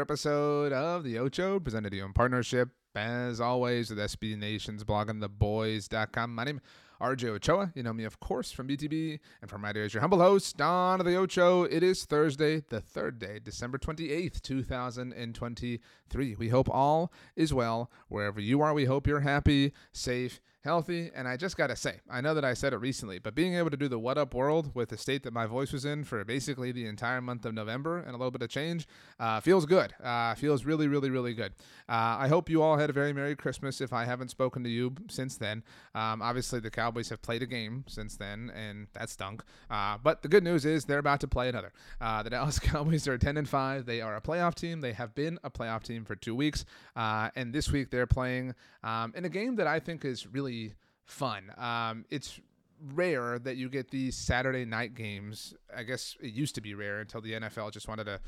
another episode of the Ocho, presented to you in partnership, as always, with SB Nation's bloggingtheboys.com. My name RJ Ochoa. You know me, of course, from BTB and from right here as your humble host Don of the Ocho. It is Thursday, the third day, December 28th, 2023. We hope all is well wherever you are. We hope you're happy, safe, healthy. And I just got to say, I know that I said it recently, but being able to do the What Up World with the state that my voice was in for basically the entire month of November and a little bit of change uh, feels good. Uh, feels really, really, really good. Uh, I hope you all had a very Merry Christmas if I haven't spoken to you since then. Um, obviously, the Cowboys have played a game since then, and that stunk. Uh, but the good news is they're about to play another. Uh, the Dallas Cowboys are 10 and 5. They are a playoff team. They have been a playoff team for two weeks. Uh, and this week they're playing um, in a game that I think is really fun. Um, it's rare that you get these Saturday night games. I guess it used to be rare until the NFL just wanted to,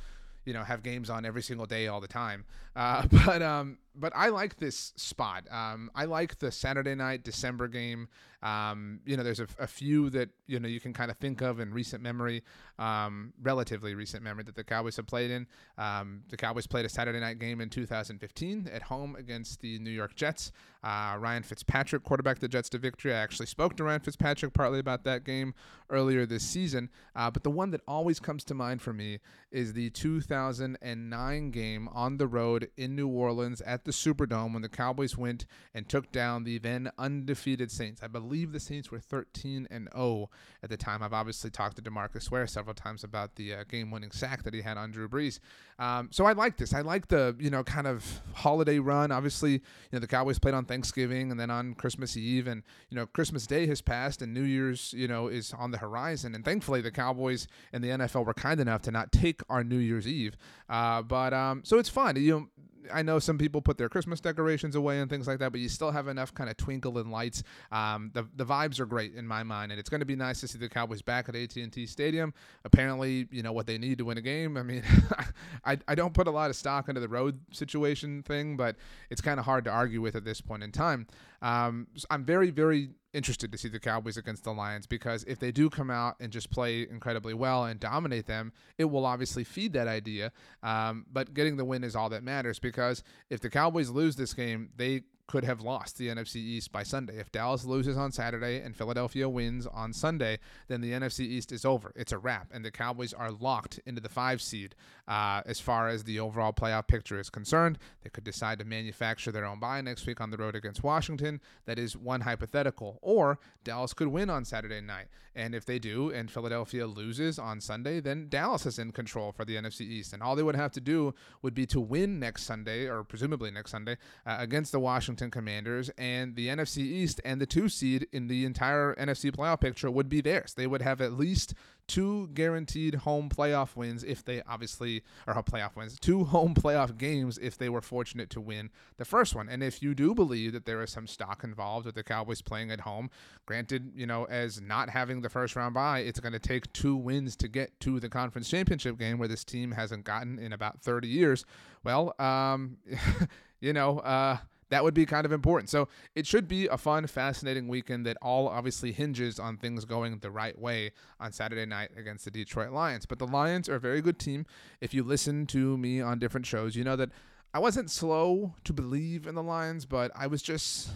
you know, have games on every single day all the time. Uh, but um, but I like this spot. Um, I like the Saturday night December game. Um, you know, there's a, a, few that you know you can kind of think of in recent memory, um, relatively recent memory that the Cowboys have played in. Um, the Cowboys played a Saturday night game in 2015 at home against the New York Jets. Uh, Ryan Fitzpatrick quarterbacked the Jets to victory. I actually spoke to Ryan Fitzpatrick partly about that game earlier this season. Uh, but the one that always comes to mind for me is the 2009 game on the road in New Orleans at the Superdome when the Cowboys went and took down the then undefeated Saints. I believe the Saints were 13 and 0 at the time. I've obviously talked to DeMarcus Ware several times about the uh, game-winning sack that he had on Drew Brees. Um, so I like this. I like the you know kind of holiday run. Obviously, you know the Cowboys played on Thanksgiving and then on Christmas Eve, and you know Christmas Day has passed and New Year's you know is on the horizon. And thankfully, the Cowboys and the NFL were kind enough to not take our New Year's Eve. Uh, but um, so it's fun. You know, I know some people put their Christmas decorations away and things like that, but you still have enough kind of twinkle and lights. Um, the the vibes are great in my mind, and it's going to be nice to see the Cowboys back at AT and T Stadium. Apparently, you know what they need to win a game. I mean, I I don't put a lot of stock into the road situation thing, but it's kind of hard to argue with at this point in time. Um, so I'm very very interested to see the Cowboys against the Lions because if they do come out and just play incredibly well and dominate them, it will obviously feed that idea. Um, but getting the win is all that matters because if the Cowboys lose this game, they could have lost the NFC East by Sunday. If Dallas loses on Saturday and Philadelphia wins on Sunday, then the NFC East is over. It's a wrap, and the Cowboys are locked into the five seed uh, as far as the overall playoff picture is concerned. They could decide to manufacture their own bye next week on the road against Washington. That is one hypothetical. Or Dallas could win on Saturday night. And if they do, and Philadelphia loses on Sunday, then Dallas is in control for the NFC East. And all they would have to do would be to win next Sunday, or presumably next Sunday, uh, against the Washington Commanders. And the NFC East and the two seed in the entire NFC playoff picture would be theirs. They would have at least two guaranteed home playoff wins if they obviously or playoff wins, two home playoff games if they were fortunate to win the first one. And if you do believe that there is some stock involved with the Cowboys playing at home, granted, you know, as not having the first round bye, it's going to take two wins to get to the conference championship game where this team hasn't gotten in about 30 years. Well, um, you know, uh, that would be kind of important. So it should be a fun, fascinating weekend that all obviously hinges on things going the right way on Saturday night against the Detroit Lions. But the Lions are a very good team. If you listen to me on different shows, you know that I wasn't slow to believe in the Lions, but I was just.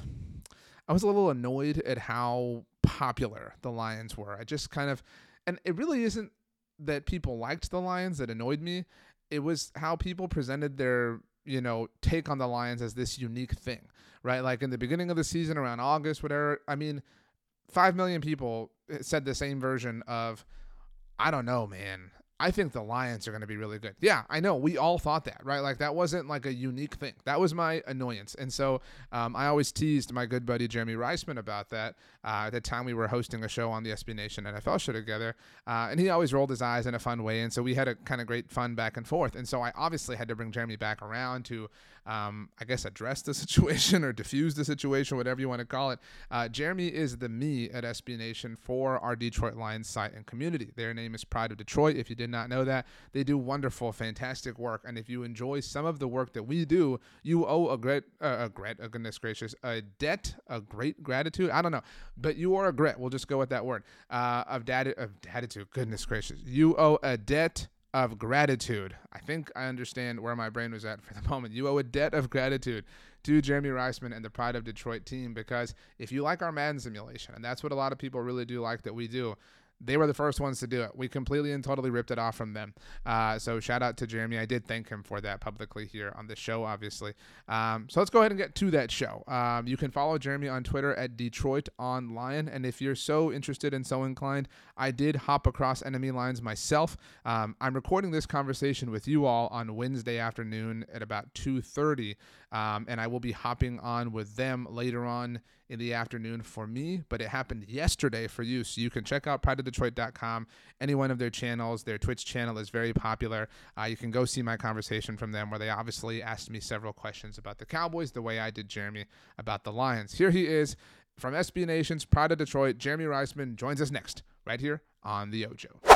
I was a little annoyed at how popular the Lions were. I just kind of, and it really isn't that people liked the Lions that annoyed me. It was how people presented their you know take on the Lions as this unique thing, right? Like in the beginning of the season, around August, whatever. I mean, five million people eh, said the same version of, I don't know, man. I think the Lions are going to be really good. Yeah, I know. We all thought that, right? Like that wasn't like a unique thing. That was my annoyance. And so um, I always teased my good buddy Jeremy Reisman about that uh, at the time we were hosting a show on the SB Nation NFL show together. Uh, and he always rolled his eyes in a fun way. And so we had a kind of great fun back and forth. And so I obviously had to bring Jeremy back around to um, I guess, address the situation or diffuse the situation, whatever you want to call it. Uh, Jeremy is the me at SB Nation for our Detroit Lions site and community. Their name is Pride of Detroit. If you did not know that, they do wonderful, fantastic work. And if you enjoy some of the work that we do, you owe a great, uh, a great, a goodness gracious, a debt, a great gratitude. I don't know, but you are a grit. We'll just go with that word uh, of dad of gratitude. Goodness gracious, you owe a debt of gratitude. I think I understand where my brain was at for the moment. You owe a debt of gratitude to Jeremy Reisman and the Pride of Detroit team because if you like our Madden simulation, and that's what a lot of people really do like that we do, they were the first ones to do it. We completely and totally ripped it off from them. Uh, so shout out to Jeremy. I did thank him for that publicly here on the show, obviously. Um, so let's go ahead and get to that show. Um, you can follow Jeremy on Twitter at Detroit on Lion, and if you're so interested and so inclined, I did hop across enemy lines myself. Um, I'm recording this conversation with you all on Wednesday afternoon at about 2:30, um, and I will be hopping on with them later on in the afternoon for me, but it happened yesterday for you. So you can check out prideofdetroit.com, any one of their channels. Their Twitch channel is very popular. Uh, you can go see my conversation from them where they obviously asked me several questions about the Cowboys, the way I did Jeremy about the Lions. Here he is from SB Nation's Pride of Detroit. Jeremy Reisman joins us next, right here on the Ocho.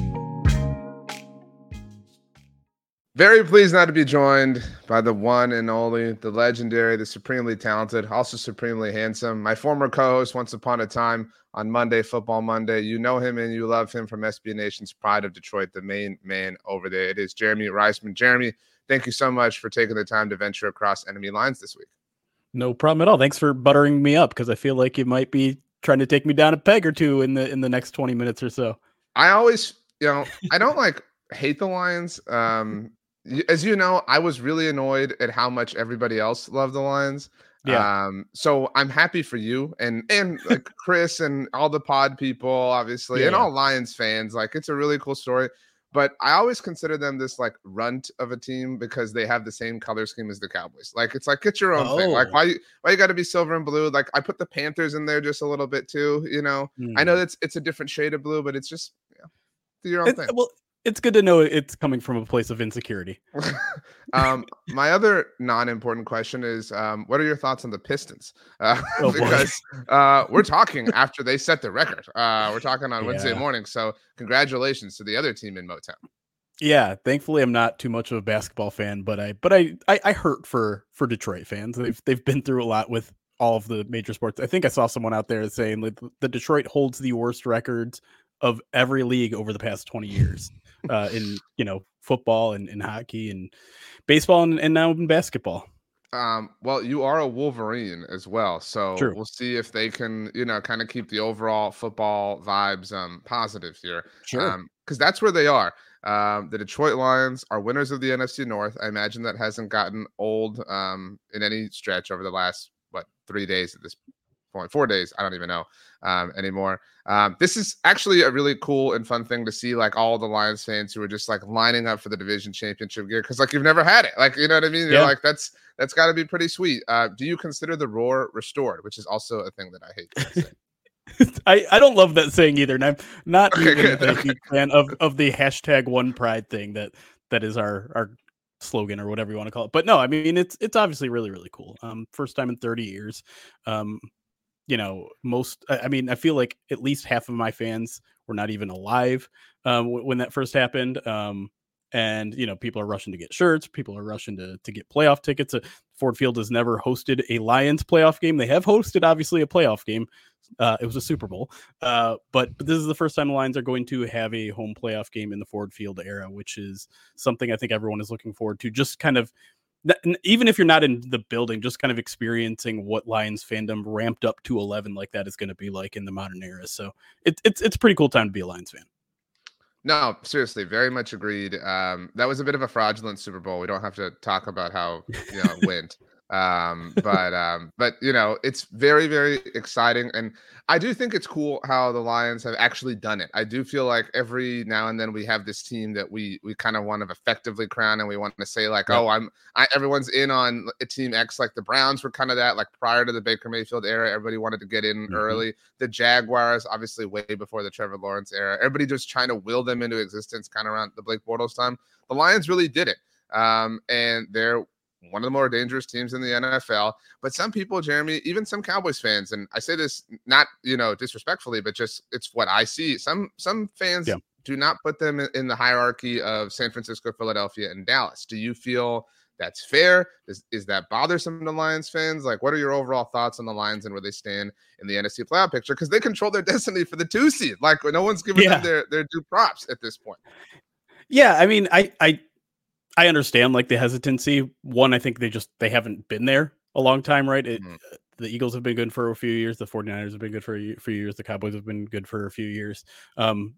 Very pleased not to be joined by the one and only, the legendary, the supremely talented, also supremely handsome, my former co host once upon a time on Monday, Football Monday. You know him and you love him from SB Nation's Pride of Detroit, the main man over there. It is Jeremy Reisman. Jeremy, thank you so much for taking the time to venture across enemy lines this week. No problem at all. Thanks for buttering me up because I feel like you might be trying to take me down a peg or two in the in the next 20 minutes or so. I always, you know, I don't like hate the Lions. Um, as you know, I was really annoyed at how much everybody else loved the Lions. Yeah. Um, so I'm happy for you and and like Chris and all the pod people, obviously, yeah, and all Lions fans. Like it's a really cool story. But I always consider them this like runt of a team because they have the same color scheme as the Cowboys. Like it's like get your own oh. thing. Like oh. why why you got to be silver and blue? Like I put the Panthers in there just a little bit too. You know, mm. I know hmm. that's it's a different shade of blue, but it's just yeah, do your own thing. Well, it's good to know it's coming from a place of insecurity. um, my other non-important question is, um, what are your thoughts on the Pistons? Uh, oh, because uh, we're talking after they set the record. Uh, we're talking on Wednesday morning, so congratulations to the other team in Motown. Yeah, thankfully I'm not too much of a basketball fan, but I but I I, I hurt for for Detroit fans. They've they've been through a lot with all of the major sports. I think I saw someone out there saying like the Detroit holds the worst records of every league over the past 20 years uh, in you know football and, and hockey and baseball and, and now in basketball. Um, well, you are a Wolverine as well, so True. we'll see if they can, you know, kind of keep the overall football vibes um positive here. Sure. Um, because that's where they are. Um, the Detroit Lions are winners of the NFC North. I imagine that hasn't gotten old um in any stretch over the last what three days at this point, four days. I don't even know um, anymore. Um, this is actually a really cool and fun thing to see, like all the Lions fans who are just like lining up for the division championship gear because like you've never had it, like you know what I mean. You're Yeah. like that's that's got to be pretty sweet. Uh, do you consider the roar restored, which is also a thing that I hate. To. I, I don't love that saying either, and I'm not Okay, even good. a huge fan of, of the hashtag one pride thing that that is our our slogan or whatever you want to call it. But no, I mean it's it's obviously really really cool. Um, first time in 30 years. Um, you know, most I mean I feel like at least half of my fans were not even alive um, when that first happened. Um, and you know people are rushing to get shirts people are rushing to, to get playoff tickets uh, ford field has never hosted a lions playoff game they have hosted obviously a playoff game uh, it was a super bowl uh, but, but this is the first time the lions are going to have a home playoff game in the ford field era which is something i think everyone is looking forward to just kind of even if you're not in the building just kind of experiencing what lions fandom ramped up to 11 like that is going to be like in the modern era so it, it's it's pretty cool time to be a lions fan No, seriously, very much agreed. Um, that was a bit of a fraudulent Super Bowl. We don't have to talk about how you know it went. Um, but um, but you know, it's very, very exciting. And I do think it's cool how the Lions have actually done it. I do feel like every now and then we have this team that we we kind of want to effectively crown and we want to say, like, Yeah. oh, I'm I everyone's in on a team X, like the Browns were kind of that, like prior to the Baker Mayfield era, everybody wanted to get in Mhm. early the Jaguars, obviously way before the Trevor Lawrence era. Everybody just trying to will them into existence kind of around the Blake Bortles time. The Lions really did it. Um, and they're one of the more dangerous teams in the NFL. But some people, Jeremy, even some Cowboys fans, and I say this not, you know, disrespectfully, but just it's what I see. Some some fans Yeah. do not put them in- the hierarchy of San Francisco, Philadelphia, and Dallas. Do you feel that's fair? Is, is that bothersome to Lions fans? Like, what are your overall thoughts on the Lions and where they stand in the NFC playoff picture? Because they control their destiny for the two seed. Like, no one's giving Yeah. them their, their due props at this point. Yeah, I mean, I I I understand like the hesitancy. One, I think they just they haven't been there a long time, right? It, Mhm. The Eagles have been good for a few years. The 49ers have been good for a few years. The Cowboys have been good for a few years. Um,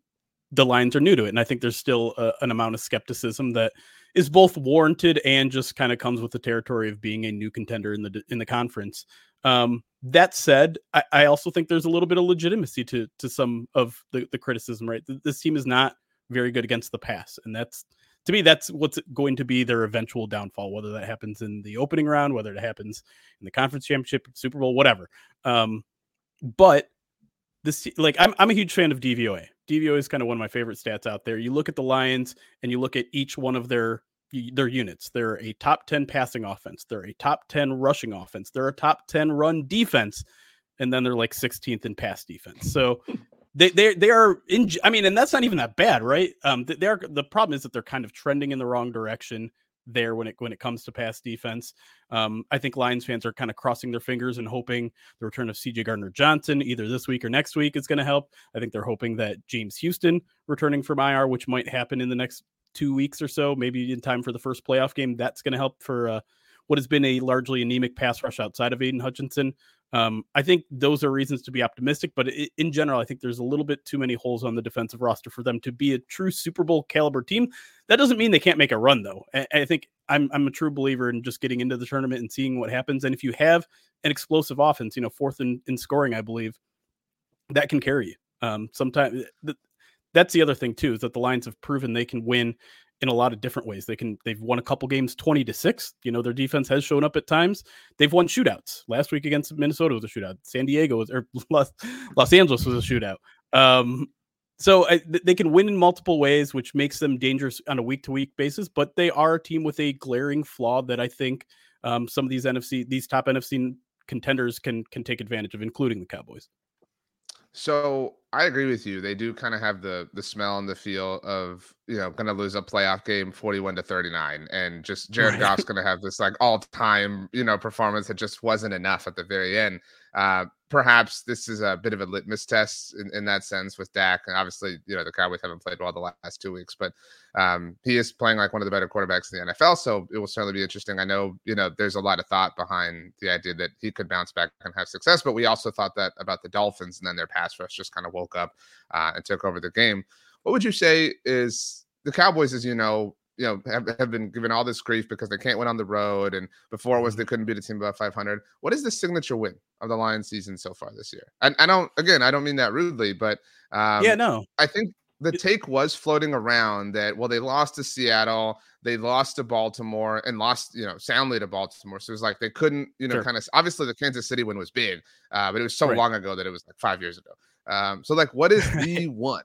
the Lions are new to it, and I think there's still a, an amount of skepticism that is both warranted and just kind of comes with the territory of being a new contender in the in the conference. Um, that said, I, I also think there's a little bit of legitimacy to to some of the, the criticism. Right, this team is not very good against the pass, and that's to me that's what's going to be their eventual downfall. Whether that happens in the opening round, whether it happens in the conference championship, Super Bowl, whatever. Um, but this like I'm I'm a huge fan of DVOA. DVOA is kind of one of my favorite stats out there. You look at the Lions and you look at each one of their their units. They're a top 10 passing offense. They're a top 10 rushing offense. They're a top 10 run defense. And then they're like 16th in pass defense. So they they they are in I mean, and that's not even that bad, right? Um they're the problem is that they're kind of trending in the wrong direction there when it when it comes to pass defense. Um, I think Lions fans are kind of crossing their fingers and hoping the return of CJ Gardner Johnson either this week or next week is going to help. I think they're hoping that James Houston returning from IR, which might happen in the next two weeks or so, maybe in time for the first playoff game, that's going to help for uh, what has been a largely anemic pass rush outside of Aidan Hutchinson. Um, I think those are reasons to be optimistic, but in general, I think there's a little bit too many holes on the defensive roster for them to be a true Super Bowl caliber team. That doesn't mean they can't make a run, though. I, I think I'm I'm a true believer in just getting into the tournament and seeing what happens. And if you have an explosive offense, you know, fourth in, in scoring, I believe that can carry you. Um, sometimes th- that's the other thing too is that the Lions have proven they can win in a lot of different ways. They can they've won a couple games 20 to 6. You know, their defense has shown up at times. They've won shootouts. Last week against Minnesota was a shootout. San Diego was or Los, Los Angeles was a shootout. Um so I, they can win in multiple ways, which makes them dangerous on a week to week basis. But they are a team with a glaring flaw that I think um, some of these NFC, these top NFC contenders can can take advantage of, including the Cowboys. So I agree with you. They do kind of have the the smell and the feel of you know going to lose a playoff game forty one to thirty nine, and just Jared right. Goff's going to have this like all time you know performance that just wasn't enough at the very end. Uh, perhaps this is a bit of a litmus test in, in that sense with Dak. And obviously, you know, the Cowboys haven't played well the last two weeks, but um, he is playing like one of the better quarterbacks in the NFL. So it will certainly be interesting. I know, you know, there's a lot of thought behind the idea that he could bounce back and have success, but we also thought that about the Dolphins and then their pass rush just kind of woke up uh, and took over the game. What would you say is the Cowboys, as you know, you know have, have been given all this grief because they can't win on the road and before was they mm-hmm. couldn't beat a team above 500 what is the signature win of the lions season so far this year and i don't again i don't mean that rudely but um, yeah no i think the take was floating around that well they lost to seattle they lost to baltimore and lost you know soundly to baltimore so it was like they couldn't you know sure. kind of obviously the kansas city win was big uh, but it was so right. long ago that it was like five years ago um, so like what is the one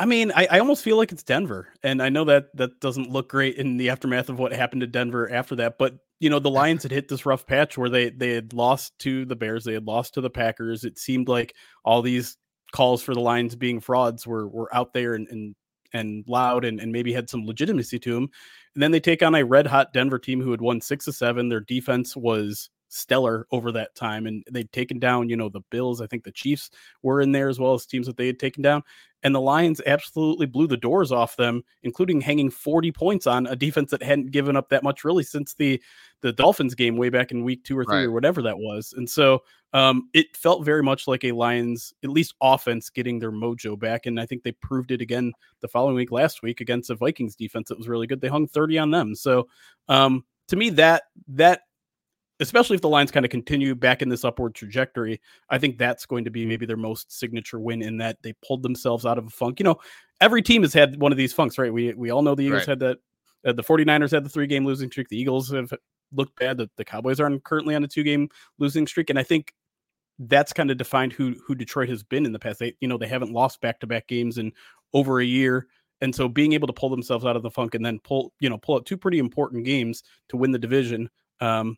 I mean, I, I almost feel like it's Denver, and I know that that doesn't look great in the aftermath of what happened to Denver after that. But you know, the Lions had hit this rough patch where they they had lost to the Bears, they had lost to the Packers. It seemed like all these calls for the Lions being frauds were were out there and and, and loud and, and maybe had some legitimacy to them. And then they take on a red hot Denver team who had won six of seven. Their defense was stellar over that time and they'd taken down you know the bills i think the chiefs were in there as well as teams that they had taken down and the lions absolutely blew the doors off them including hanging 40 points on a defense that hadn't given up that much really since the the dolphins game way back in week two or three right. or whatever that was. And so um, it felt very much like a lions at least offense getting their mojo back. And i think they proved it again the following week last week against a vikings defense that was really good. They hung 30 on them. So um, to me that that especially if the lines kind of continue back in this upward trajectory, I think that's going to be maybe their most signature win in that they pulled themselves out of a funk. You know, every team has had one of these funks, right? We we all know the Eagles right. had that. Uh, the 49ers had the three game losing streak. The Eagles have looked bad. The, the Cowboys are currently on a two game losing streak. And I think that's kind of defined who who Detroit has been in the past. They, you know, they haven't lost back to back games in over a year. And so being able to pull themselves out of the funk and then pull, you know, pull out two pretty important games to win the division, um,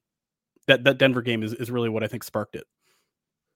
that that Denver game is, is really what I think sparked it.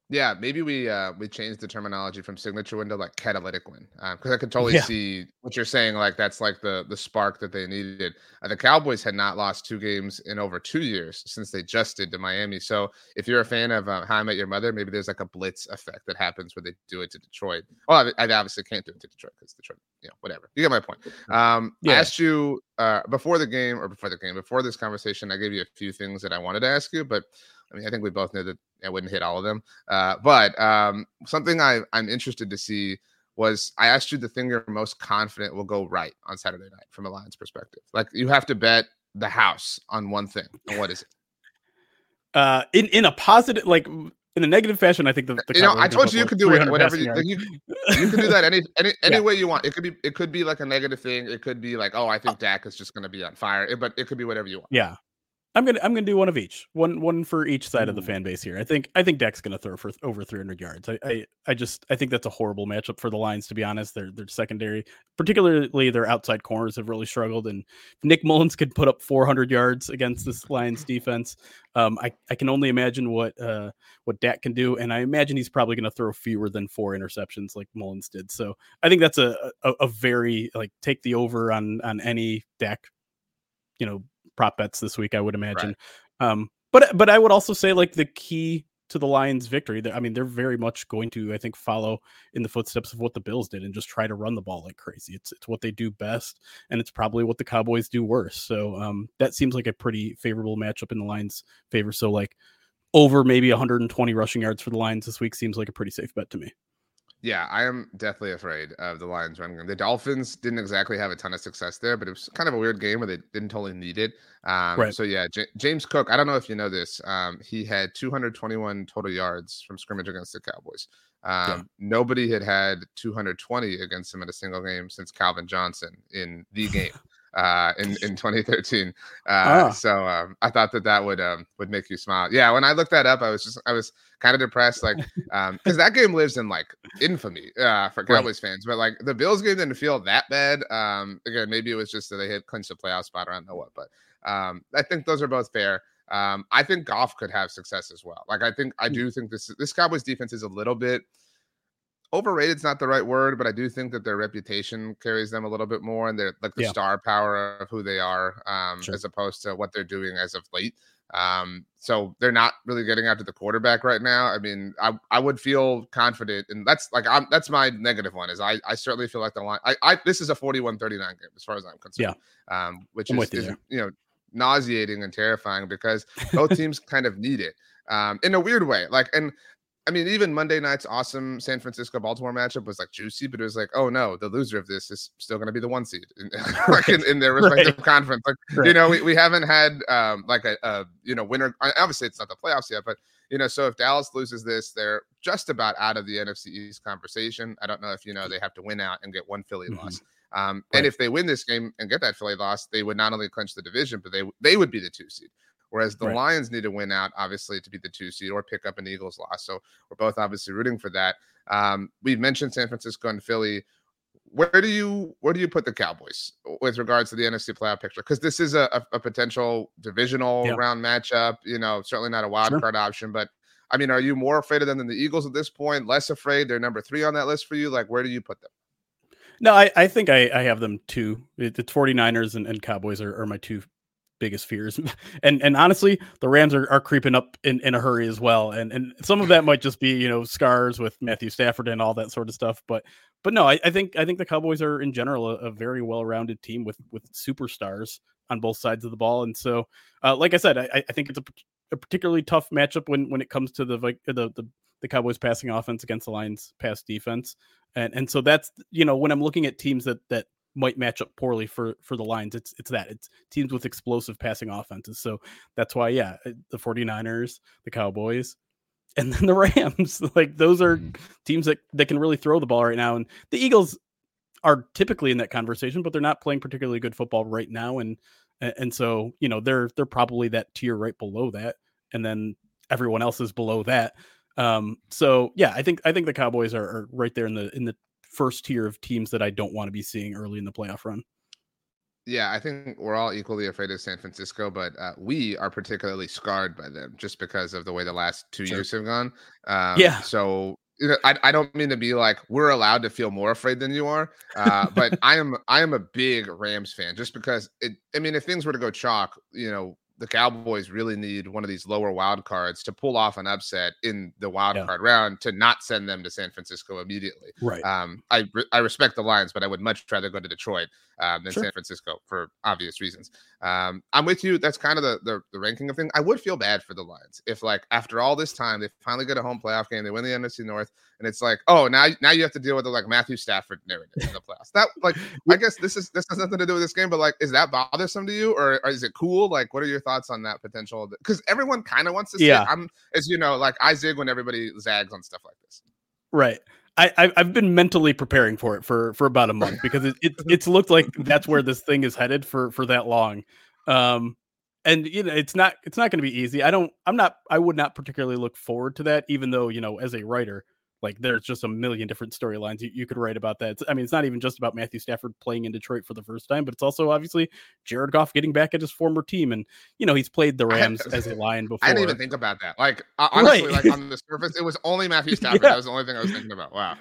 Yeah, maybe we uh we changed the terminology from signature win to like catalytic win because uh, I could totally yeah. see what you're saying. Like that's like the the spark that they needed. Uh, the Cowboys had not lost two games in over two years since they just did to Miami. So if you're a fan of uh, How I Met Your Mother, maybe there's like a blitz effect that happens where they do it to Detroit. Well, I, I obviously can't do it to Detroit because Detroit, you know, whatever. You get my point. Um, yeah. I asked you uh before the game or before the game before this conversation, I gave you a few things that I wanted to ask you, but I mean, I think we both knew that I wouldn't hit all of them. Uh, but um, something I, I'm interested to see was I asked you the thing you're most confident will go right on Saturday night from a Lions perspective. Like you have to bet the house on one thing. And what is it? Uh, in in a positive, like in a negative fashion, I think the, the you know I told you you could do it whatever you, you, you can do that any any any yeah. way you want. It could be it could be like a negative thing. It could be like oh I think Dak is just going to be on fire. It, but it could be whatever you want. Yeah, I'm gonna I'm gonna do one of each, one one for each side Ooh. of the fan base here. I think I think Dak's gonna throw for over 300 yards. I, I, I just I think that's a horrible matchup for the Lions. To be honest, their their secondary, particularly their outside corners, have really struggled. And Nick Mullens could put up 400 yards against this Lions defense. Um, I I can only imagine what uh what Dak can do, and I imagine he's probably gonna throw fewer than four interceptions like Mullens did. So I think that's a a, a very like take the over on on any Dak, you know prop bets this week, I would imagine. Right. Um, but but I would also say like the key to the Lions' victory. I mean, they're very much going to, I think, follow in the footsteps of what the Bills did and just try to run the ball like crazy. It's it's what they do best, and it's probably what the Cowboys do worse. So um, that seems like a pretty favorable matchup in the Lions' favor. So like over maybe 120 rushing yards for the Lions this week seems like a pretty safe bet to me. Yeah, I am definitely afraid of the Lions running game. The Dolphins didn't exactly have a ton of success there, but it was kind of a weird game where they didn't totally need it. Um, right. So yeah, J- James Cook. I don't know if you know this. Um, he had 221 total yards from scrimmage against the Cowboys. Um, yeah. Nobody had had 220 against him in a single game since Calvin Johnson in the game uh, in in 2013. Uh, ah. So um, I thought that that would um, would make you smile. Yeah, when I looked that up, I was just I was kind of depressed, like because um, that game lives in like infamy uh, for Cowboys right. fans. But like the Bills game didn't feel that bad. Um, again, maybe it was just that they had clinched a playoff spot. I don't know what, but um, I think those are both fair. Um, I think Goff could have success as well. Like I think I Hmm. do think this this Cowboys defense is a little bit overrated. It's not the right word, but I do think that their reputation carries them a little bit more, and they're like the Yeah. star power of who they are, um, Sure. as opposed to what they're doing as of late. Um, so they're not really getting after the quarterback right now. I mean, I, I would feel confident, and that's like I'm that's my negative one is I I certainly feel like the line I, I this is a 41-39 game as far as I'm concerned. Yeah. Um, which I'm is, you is you know nauseating and terrifying because both teams kind of need it um, in a weird way. Like, and I mean, even Monday night's awesome San Francisco Baltimore matchup was like juicy, but it was like, oh no, the loser of this is still going to be the one seed in, like in, in their respective conference. Like, you know, we, we haven't had um, like a, a you know winner. Obviously, it's not the playoffs yet, but you know, so if Dallas loses this, they're just about out of the NFC East conversation. I don't know if you know they have to win out and get one Philly Mhm. loss. Um, Right. And if they win this game and get that Philly loss, they would not only clinch the division, but they they would be the two seed. Whereas the Right. Lions need to win out, obviously, to be the two seed or pick up an Eagles loss. So we're both obviously rooting for that. Um, we've mentioned San Francisco and Philly. Where do you where do you put the Cowboys with regards to the NFC playoff picture? Because this is a, a, a potential divisional Yeah. round matchup. You know, certainly not a wild Sure. card option, but I mean, are you more afraid of them than the Eagles at this point? Less afraid? They're number three on that list for you. Like, where do you put them? No, I, I think I, I have them too. It, it's 49ers and, and Cowboys are, are my two biggest fears. And and honestly, the Rams are, are creeping up in, in a hurry as well. And and some of that might just be, you know, scars with Matthew Stafford and all that sort of stuff. But but no, I, I think I think the Cowboys are in general a, a very well rounded team with with superstars on both sides of the ball. And so uh, like I said, I, I think it's a, a particularly tough matchup when when it comes to the Vi- the the, the Cowboys passing offense against the Lions pass defense and and so that's you know when I'm looking at teams that that might match up poorly for for the lines. it's it's that it's teams with explosive passing offenses. So that's why yeah, uh, the 49ers, the Cowboys, and then the Rams. like those are teams that that can really throw the ball right now. And the Eagles are typically in that conversation, but they're not playing particularly good football right now. And and and so you know they're they're probably that tier right below that, and then everyone else is below that. Um, so yeah, I think I think the Cowboys are, are right there in the in the first tier of teams that I don't want to be seeing early in the playoff run. Yeah, I think we're all equally afraid of San Francisco, but uh, we are particularly scarred by them just because of the way the last two Sure. years have gone. Um, Yeah. So you know, I, I don't mean to be like we're allowed to feel more afraid than you are, uh, but I am I am a big Rams fan just because it. I mean, if things were to go chalk, you know, the Cowboys really need one of these lower wild cards to pull off an upset in the wild Yeah. card round to not send them to San Francisco immediately. Right. Um, I re- I respect the Lions, but I would much rather go to Detroit um, than Sure. San Francisco for obvious reasons. Um, I'm with you. That's kind of the, the the ranking of thing. I would feel bad for the Lions if, like, after all this time, they finally get a home playoff game, they win the NFC North, and it's like, oh, now now you have to deal with the like Matthew Stafford narrative in the playoffs. That like, I guess this is this has nothing to do with this game, but like, is that bothersome to you, or, or is it cool? Like, what are your thoughts on that potential? Because everyone kind of wants to see. Yeah. It. I'm as you know, like I zig when everybody zags on stuff like this. Right. I, I've been mentally preparing for it for for about a month because it, it it's looked like that's where this thing is headed for for that long. Um and you know it's not it's not going to be easy. I don't I'm not I would not particularly look forward to that even though, you know, as a writer, like there's just a million different storylines you, you could write about that. It's- I mean, it's not even just about Matthew Stafford playing in Detroit for the first time, but it's also obviously Jared Goff getting back at his former team and you know, he's played the I- Rams as a lion before. I didn't even think about that. Like honestly, Right. like on the surface, it was only Matthew Stafford. Yeah. That was the only thing I was thinking about. Wow.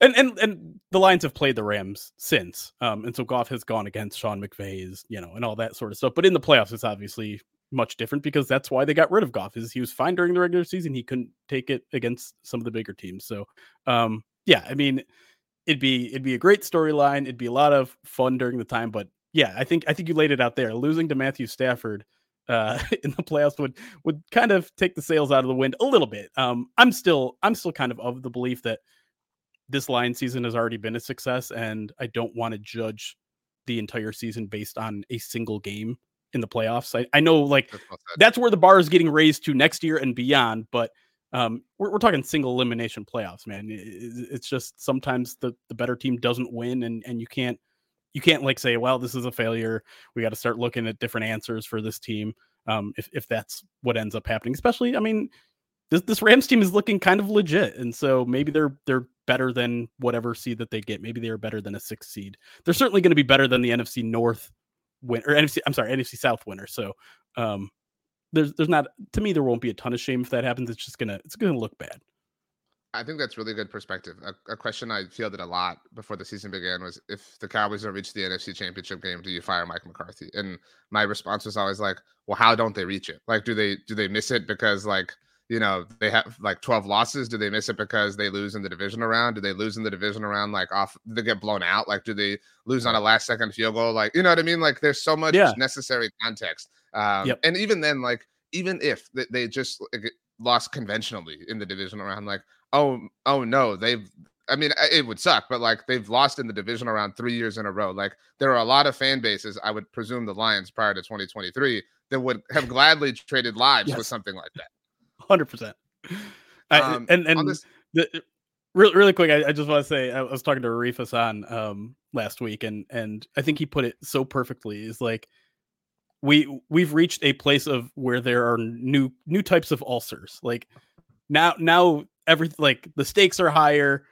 and and and the Lions have played the Rams since, um, and so Goff has gone against Sean McVay's, you know, and all that sort of stuff. But in the playoffs, it's obviously much different because that's why they got rid of Goff. Is he was fine during the regular season, he couldn't take it against some of the bigger teams. So, um, yeah, I mean, it'd be it'd be a great storyline. It'd be a lot of fun during the time. But yeah, I think I think you laid it out there. Losing to Matthew Stafford uh in the playoffs would would kind of take the sails out of the wind a little bit. Um, I'm still I'm still kind of of the belief that this Lion season has already been a success, and I don't want to judge the entire season based on a single game in the playoffs. I, I know like That's that's where the bar is getting raised to next year and beyond, but um, we're, we're talking single elimination playoffs, man. It's just sometimes the, the better team doesn't win, and and you can't you can't like say, well, this is a failure. We got to start looking at different answers for this team. Um, if if that's what ends up happening, especially, I mean, this this Rams team is looking kind of legit, and so maybe they're they're better than whatever seed that they get. Maybe they are better than a six seed. They're certainly going to be better than the NFC North win or NFC. I'm sorry, NFC South winner. So, um, there's there's not to me there won't be a ton of shame if that happens. It's just gonna it's gonna look bad. I think that's really good perspective. A, a, question I fielded a lot before the season began was if the Cowboys don't reach the NFC Championship game, do you fire Mike McCarthy? And my response was always like, well, how don't they reach it? Like, do they do they miss it because like you know they have like 12 losses? Do they miss it because they lose in the division around Do they lose in the division around like off? they get blown out? Like, do they lose on a last second field goal? Like, you know what I mean? Like, there's so much yeah. necessary context. Um, yep. And even then, like, even if they just like, lost conventionally in the division around like oh oh no they've I mean, it would suck, but like they've lost in the division around three years in a row. Like there are a lot of fan bases, I would presume the Lions prior to 2023, that would have gladly traded lives yes. with something like that. Hundred percent. Um, and and this- the, really really quick, I, I just want to say I was talking to Arif Hassan um, last week, and and I think he put it so perfectly. Is like we we've reached a place of where there are new new types of ulcers. Like now now everything like the stakes are higher,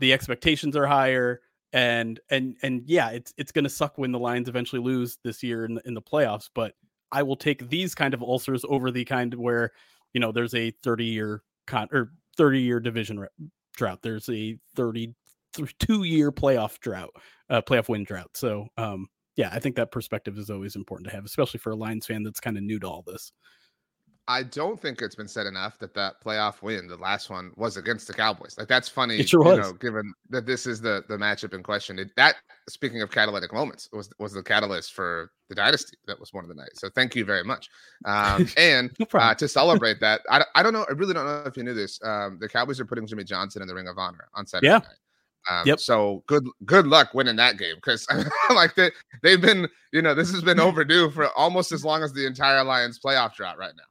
the expectations are higher, and and and yeah, it's it's gonna suck when the Lions eventually lose this year in the, in the playoffs. But I will take these kind of ulcers over the kind where you know there's a 30 year con or 30 year division re- drought. There's a 32 year playoff drought, uh, playoff win drought. So um, yeah, I think that perspective is always important to have, especially for a Lions fan that's kind of new to all this. I don't think it's been said enough that that playoff win, the last one, was against the Cowboys. Like that's funny, it sure was. know, given that this is the the matchup in question. It, that speaking of catalytic moments was was the catalyst for the dynasty. That was one of the nights. So thank you very much. Um, and no uh, to celebrate that, I, I don't know. I really don't know if you knew this. Um, the Cowboys are putting Jimmy Johnson in the Ring of Honor on Saturday yeah. night. Um, yep. So good good luck winning that game because like they they've been you know this has been overdue for almost as long as the entire Lions playoff drought right now.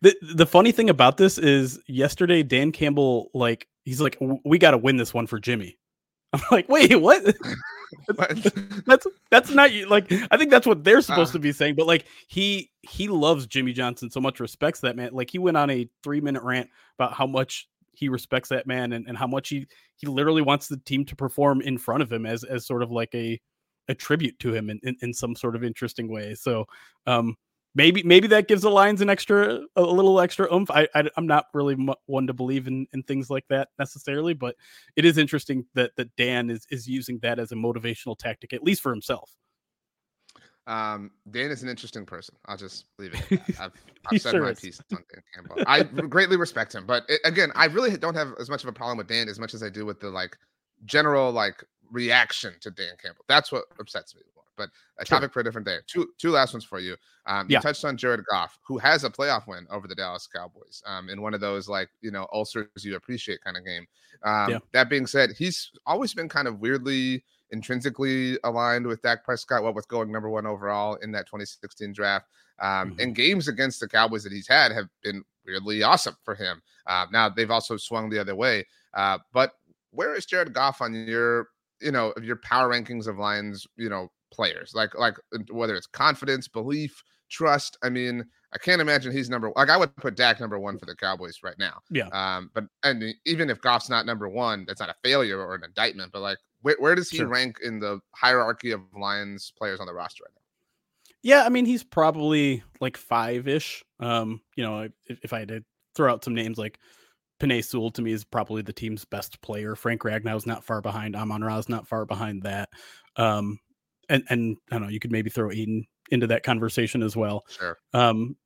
The the funny thing about this is yesterday Dan Campbell like he's like we got to win this one for Jimmy. I'm like, wait, what? that's that's not you like I think that's what they're supposed uh, to be saying, but like he he loves Jimmy Johnson so much, respects that man. Like he went on a three minute rant about how much he respects that man and, and how much he he literally wants the team to perform in front of him as as sort of like a a tribute to him in, in, in some sort of interesting way. So um maybe maybe that gives the Lions an extra a little extra oomph. I, I am not really one to believe in in things like that necessarily, but it is interesting that that Dan is is using that as a motivational tactic at least for himself. Um, Dan is an interesting person. I'll just leave it. I've, I've said sure my is. piece on Dan Campbell. I greatly respect him, but it, again, I really don't have as much of a problem with Dan as much as I do with the like general like reaction to Dan Campbell. That's what upsets me but a sure. topic for a different day. Two two last ones for you. Um, you touched on Jared Goff, who has a playoff win over the Dallas Cowboys um, in one of those like you know ulcers you appreciate kind of game. Um, yeah. That being said, he's always been kind of weirdly intrinsically aligned with Dak Prescott, what with going number one overall in that 2016 draft. Um, mm-hmm. And games against the Cowboys that he's had have been weirdly awesome for him. Uh, now they've also swung the other way. Uh, but where is Jared Goff on your, you know, your power rankings of lines, you know, players, like like whether it's confidence, belief, trust. I mean, I can't imagine he's number like I would put Dak number one for the Cowboys right now. Yeah. Um, but and even if Goff's not number one, that's not a failure or an indictment. But like, where, where does he sure. rank in the hierarchy of Lions players on the roster right now? Yeah, I mean he's probably like five ish. Um, you know, if, if I had to throw out some names like Penei Sewell to me is probably the team's best player. Frank Ragnow is not far behind. Amon Ra is not far behind that. Um, and and I don't know, you could maybe throw Aidan into that conversation as well. Sure. Um,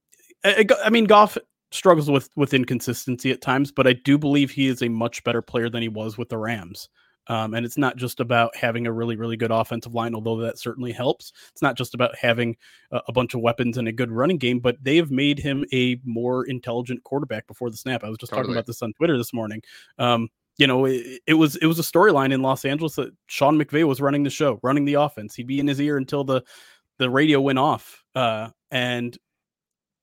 I, I mean, Goff struggles with with inconsistency at times, but I do believe he is a much better player than he was with the Rams. Um, and it's not just about having a really, really good offensive line, although that certainly helps. It's not just about having a, a, bunch of weapons and a good running game, but they have made him a more intelligent quarterback before the snap. I was just totally. talking about this on Twitter this morning. Um, you know, it, it was it was a storyline in Los Angeles that Sean McVay was running the show, running the offense. He'd be in his ear until the the radio went off, uh, and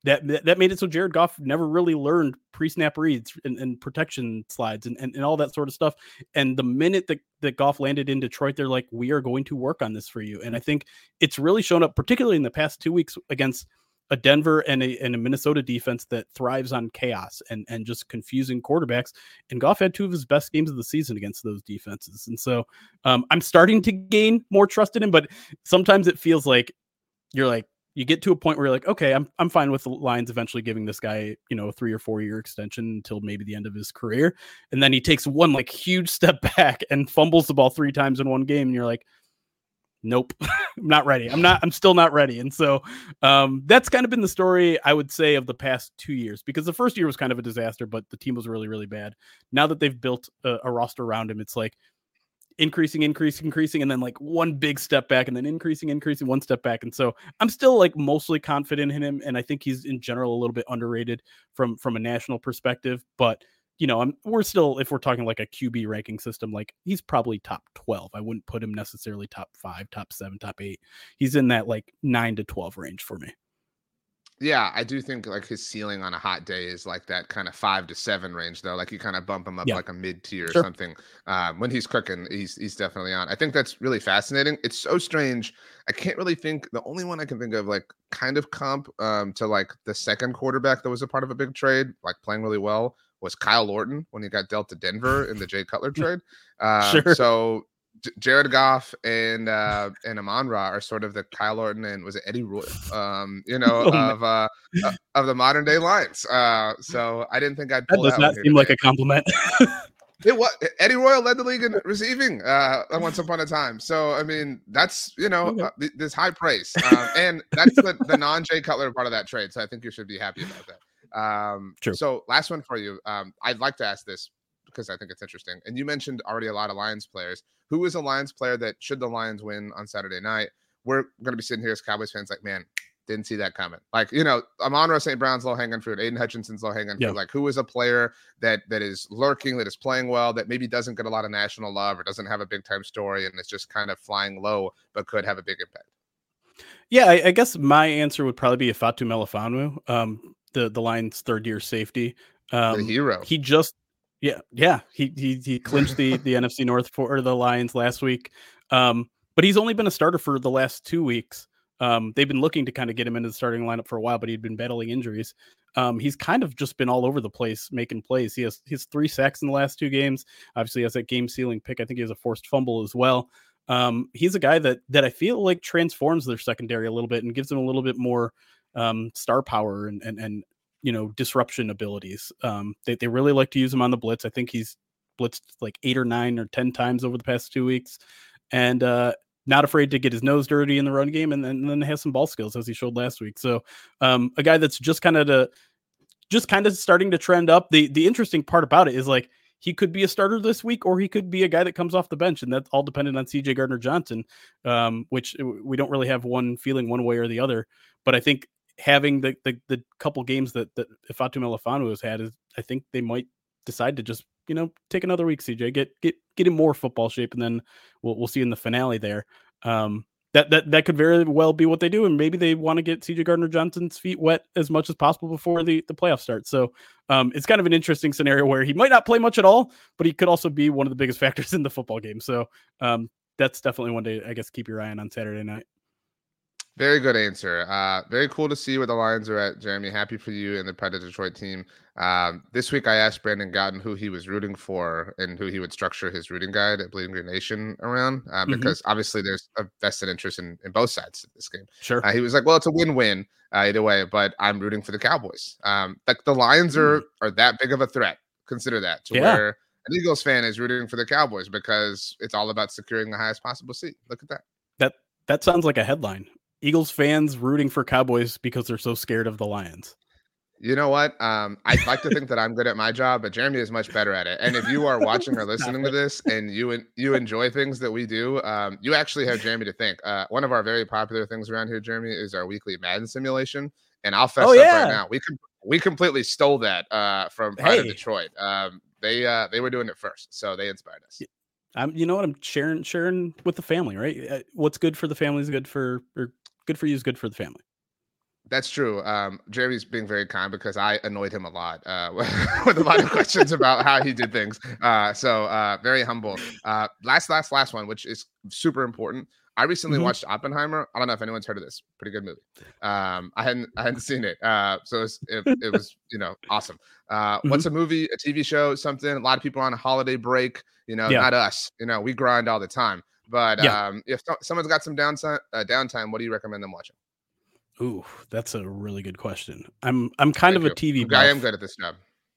that that made it so Jared Goff never really learned pre-snap reads and, and protection slides and, and, and all that sort of stuff. And the minute that, that Goff landed in Detroit, they're like, we are going to work on this for you. And I think it's really shown up, particularly in the past two weeks against a Denver and a, and a Minnesota defense that thrives on chaos and, and just confusing quarterbacks. And Goff had two of his best games of the season against those defenses. And so um, I'm starting to gain more trust in him, but sometimes it feels like you're like, you get to a point where you're like, okay, I'm I'm fine with the Lions eventually giving this guy, you know, a three or four year extension until maybe the end of his career. And then he takes one like huge step back and fumbles the ball three times in one game. And you're like, nope, I'm not ready. I'm not, I'm still not ready. And so um, that's kind of been the story, I would say, of the past two years because the first year was kind of a disaster, but the team was really, really bad. Now that they've built a, a roster around him, it's like, increasing, increasing, increasing, and then like one big step back, and then increasing, increasing, one step back. And so I'm still like mostly confident in him, and I think he's in general a little bit underrated from from a national perspective. But you know, I'm we're still if we're talking like a QB ranking system, like he's probably top 12. I wouldn't put him necessarily top five, top seven, top eight. He's in that like nine to 12 range for me. Yeah, I do think like his ceiling on a hot day is like that kind of five to seven range though. Like you kind of bump him up Yeah. like a mid tier Sure. or something. Um, when he's cooking, he's he's definitely on. I think that's really fascinating. It's so strange. I can't really think. The only one I can think of like kind of comp um, to like the second quarterback that was a part of a big trade, like playing really well, was Kyle Orton when he got dealt to Denver in the Jay Cutler trade. Uh, Sure. So. J- Jared Goff and uh and Amon Ra are sort of the Kyle Orton and was it Eddie Roy um you know Oh, of uh uh, of the modern day Lions. Uh, so I didn't think I'd That pull does that not seem like a compliment. It was Eddie Royal led the league in receiving uh, once upon a time. So I mean, that's you know Okay. uh, th- this high praise, um, and that's the, the non Jay Cutler part of that trade. So I think you should be happy about that. Um, True. So last one for you. Um, I'd like to ask this because I think it's interesting. And you mentioned already a lot of Lions players. Who is a Lions player that should the Lions win on Saturday night? We're going to be sitting here as Cowboys fans, like, man, didn't see that coming. Like, you know, Amon St. Brown's low hanging fruit, Aidan Hutchinson's low hanging Yeah. fruit. Like, who is a player that that is lurking, that is playing well, that maybe doesn't get a lot of national love or doesn't have a big time story and is just kind of flying low, but could have a big impact? Yeah, I, I guess my answer would probably be Fatu Melifonwu, um, the the Lions' third year safety. Um, the hero. he just yeah yeah he he he clinched the the NFC North for the Lions last week. Um, but he's only been a starter for the last two weeks. Um, they've been looking to kind of get him into the starting lineup for a while, but he'd been battling injuries. Um, he's kind of just been all over the place making plays. He has has three sacks in the last two games. Obviously, he has that game sealing pick. I think he has a forced fumble as well. Um, he's a guy that that I feel like transforms their secondary a little bit and gives them a little bit more um, star power and and and you know disruption abilities. Um, they they really like to use him on the blitz. I think he's blitzed like eight or nine or ten times over the past two weeks, and uh, not afraid to get his nose dirty in the run game, and then, and then has some ball skills as he showed last week. So um, a guy that's just kind of the just kind of starting to trend up. The the interesting part about it is like he could be a starter this week, or he could be a guy that comes off the bench, and that's all dependent on CJ Gardner Johnson, um, which we don't really have one feeling one way or the other. But I think having the the, the couple games that that Fatu Melifonwu has had is, I think they might decide to just you know take another week, CJ, get get get in more football shape, and then we'll we'll see in the finale there. Um, that that that could very well be what they do, and maybe they want to get CJ Gardner Johnson's feet wet as much as possible before the the playoffs start. So um, it's kind of an interesting scenario where he might not play much at all, but he could also be one of the biggest factors in the football game. So um, that's definitely one day I guess keep your eye on on Saturday night. Very good answer. Uh, very cool to see where the Lions are at, Jeremy. Happy for you and the Pride of Detroit team. Um, this week, I asked Brandon Gowton who he was rooting for and who he would structure his rooting guide at Bleeding Green Nation around, uh, Mhm. because obviously there's a vested interest in, in both sides of this game. Sure. Uh, he was like, "Well, it's a win-win uh, either way, but I'm rooting for the Cowboys. Um, like the Lions are are that big of a threat. Consider that to Hmm. Yeah. where an Eagles fan is rooting for the Cowboys because it's all about securing the highest possible seat. Look at that. that that sounds like a headline. Eagles fans rooting for Cowboys because they're so scared of the Lions. You know what? Um, I'd like to think that I'm good at my job, but Jeremy is much better at it. And if you are watching or listening to this and you en- you enjoy things that we do, um, you actually have Jeremy to thank. Uh, one of our very popular things around here, Jeremy, is our weekly Madden simulation. And I'll fess Oh, up yeah. right now. We com- we completely stole that uh, from Pride of Detroit. Um, they uh, they were doing it first, so they inspired us. I'm, you know what? I'm sharing sharing with the family, right? Uh, What's good for the family is good for, or good for you is good for the family. That's true. Um, Jeremy's being very kind because I annoyed him a lot uh, with a lot of questions about how he did things. Uh, so uh, very humble. Uh, last, last, last one, which is super important. I recently Mhm. watched Oppenheimer. I don't know if anyone's heard of this. Pretty good movie. Um, I hadn't, I hadn't seen it. Uh, so it was, it, it was, you know, awesome. Uh, What's a movie, a TV show, something? A lot of people are on a holiday break. You know, Yeah. not us. You know, we grind all the time. But Yeah. um, if someone's got some downtime, uh, downtime, what do you recommend them watching? Ooh, that's a really good question. I'm I'm kind Thank of a you. TV. I am good at this job.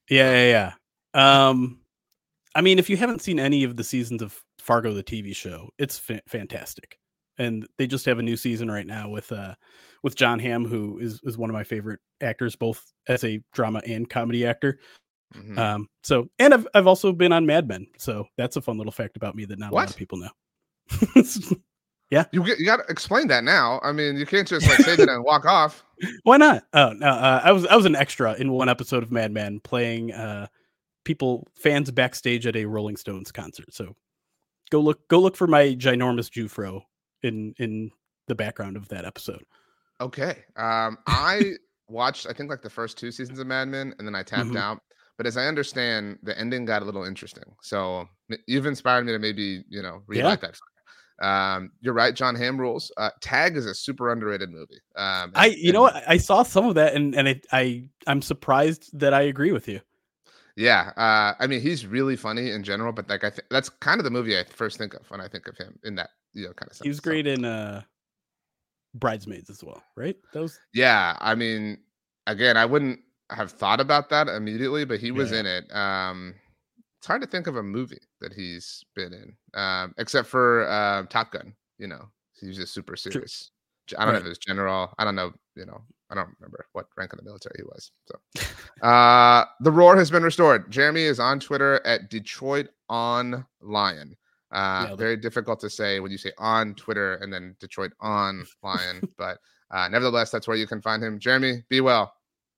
Yeah, yeah, yeah. Um, I mean, if you haven't seen any of the seasons of Fargo, the TV show, it's fa- fantastic, and they just have a new season right now with uh with Jon Hamm, who is is one of my favorite actors, both as a drama and comedy actor. Mhm. Um, so and I've I've also been on Mad Men, so that's a fun little fact about me that not a lot of people know. you get, you got to explain that now. I mean, you can't just like say that and walk off. Why not? Oh no, uh, I was I was an extra in one episode of Mad Men playing uh people fans backstage at a Rolling Stones concert. So go look go look for my ginormous Jufro in in the background of that episode. Okay. Um, I watched I think like the first two seasons of Mad Men, and then I tapped Mhm. out. But as I understand, the ending got a little interesting. So you've inspired me to maybe you know relight that. Um, you're right. Jon Hamm rules. Uh, Tag is a super underrated movie. Um, I and- you know what I saw some of that and and it, I I'm surprised that I agree with you. Yeah, uh, I mean he's really funny in general, but like I think that's kind of the movie I first think of when I think of him in that you know kind of sense. He was So, great in uh Bridesmaids as well, right? Those. yeah, I mean, again, I wouldn't have thought about that immediately, but he was Yeah. in it. Um, it's hard to think of a movie that he's been in, um, except for uh, Top Gun. You know, he's just super serious. I don't know Right. if it was general. I don't know. You know, I don't remember what rank in the military he was. So, uh, the roar has been restored. Jeremy is on Twitter at Detroit on Lion. Uh, Nailed very difficult to say when you say on Twitter and then Detroit on Lion, but uh, nevertheless, that's where you can find him. Jeremy, be well.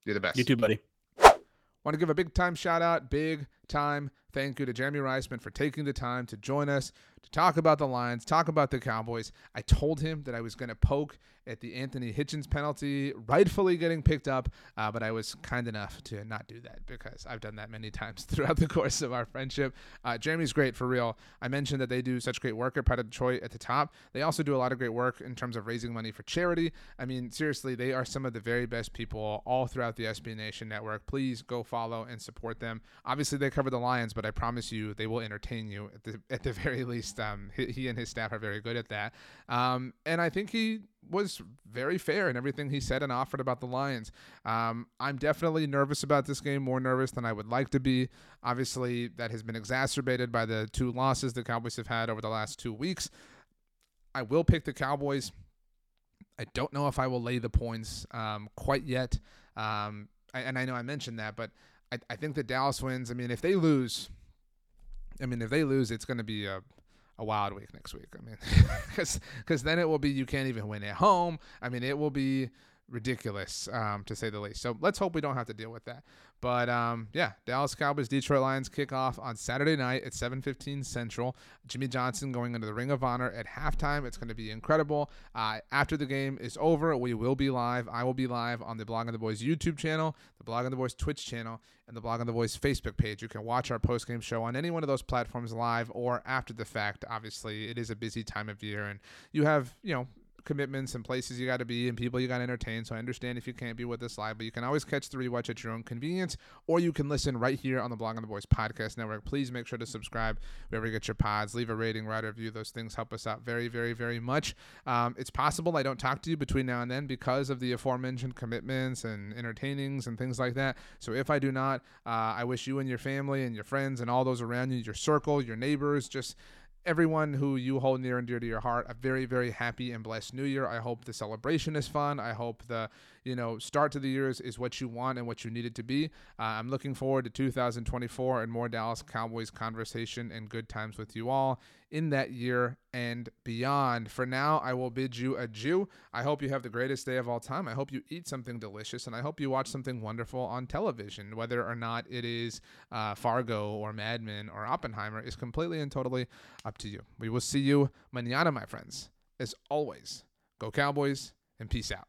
You're the best. you too, buddy. Want to give a big time shout out, big time thank you to Jeremy Reisman for taking the time to join us to talk about the Lions, talk about the Cowboys. I told him that I was going to poke at the Anthony Hitchens penalty, rightfully getting picked up, uh, but I was kind enough to not do that because I've done that many times throughout the course of our friendship. Uh, Jeremy's great for real. I mentioned that they do such great work at Pride of Detroit at the top. They also do a lot of great work in terms of raising money for charity. I mean, seriously, they are some of the very best people all throughout the SB Nation network. Please go follow and support them. Obviously, they cover the Lions, but I promise you they will entertain you at the at the very least. Um, he, he and his staff are very good at that. Um, and I think he was very fair in everything he said and offered about the Lions. Um, I'm definitely nervous about this game, more nervous than I would like to be. Obviously, that has been exacerbated by the two losses the Cowboys have had over the last two weeks. I will pick the Cowboys. I don't know if I will lay the points um, quite yet. Um, I, and I know I mentioned that, but I, I think that Dallas wins. I mean, if they lose, I mean, if they lose, it's going to be a, a wild week next week. I mean, because then it will be you can't even win at home. I mean, it will be ridiculous um, to say the least. So let's hope we don't have to deal with that. But um, yeah, Dallas Cowboys, Detroit Lions kick off on Saturday night at 7:15 Central. Jimmy Johnson going into the Ring of Honor at halftime. It's going to be incredible. Uh, after the game is over, we will be live. I will be live on the Blogging the Boys YouTube channel, the Blogging the Boys Twitch channel, and the Blogging the Boys Facebook page. You can watch our post game show on any one of those platforms live or after the fact. Obviously, it is a busy time of year, and you have you know commitments and places you got to be and people you got to entertain. So I understand if you can't be with us live, but you can always catch the rewatch at your own convenience, or you can listen right here on the Blogging the Boys Podcast Network. Please make sure to subscribe wherever you get your pods. Leave a rating, write a review. Those things help us out very, very, very much. Um, it's possible I don't talk to you between now and then because of the aforementioned commitments and entertainings and things like that. So if I do not, uh, I wish you and your family and your friends and all those around you, your circle, your neighbors, just everyone who you hold near and dear to your heart a very very happy and blessed new year. I hope the celebration is fun. I hope the you know start to the year is, is what you want and what you need it to be uh, i'm looking forward to 2024 and more dallas cowboys conversation and good times with you all in that year and beyond for now i will bid you adieu i hope you have the greatest day of all time i hope you eat something delicious and i hope you watch something wonderful on television whether or not it is uh, fargo or mad men or oppenheimer is completely and totally up to you. We will see you manana, my friends. As always, go Cowboys and peace out.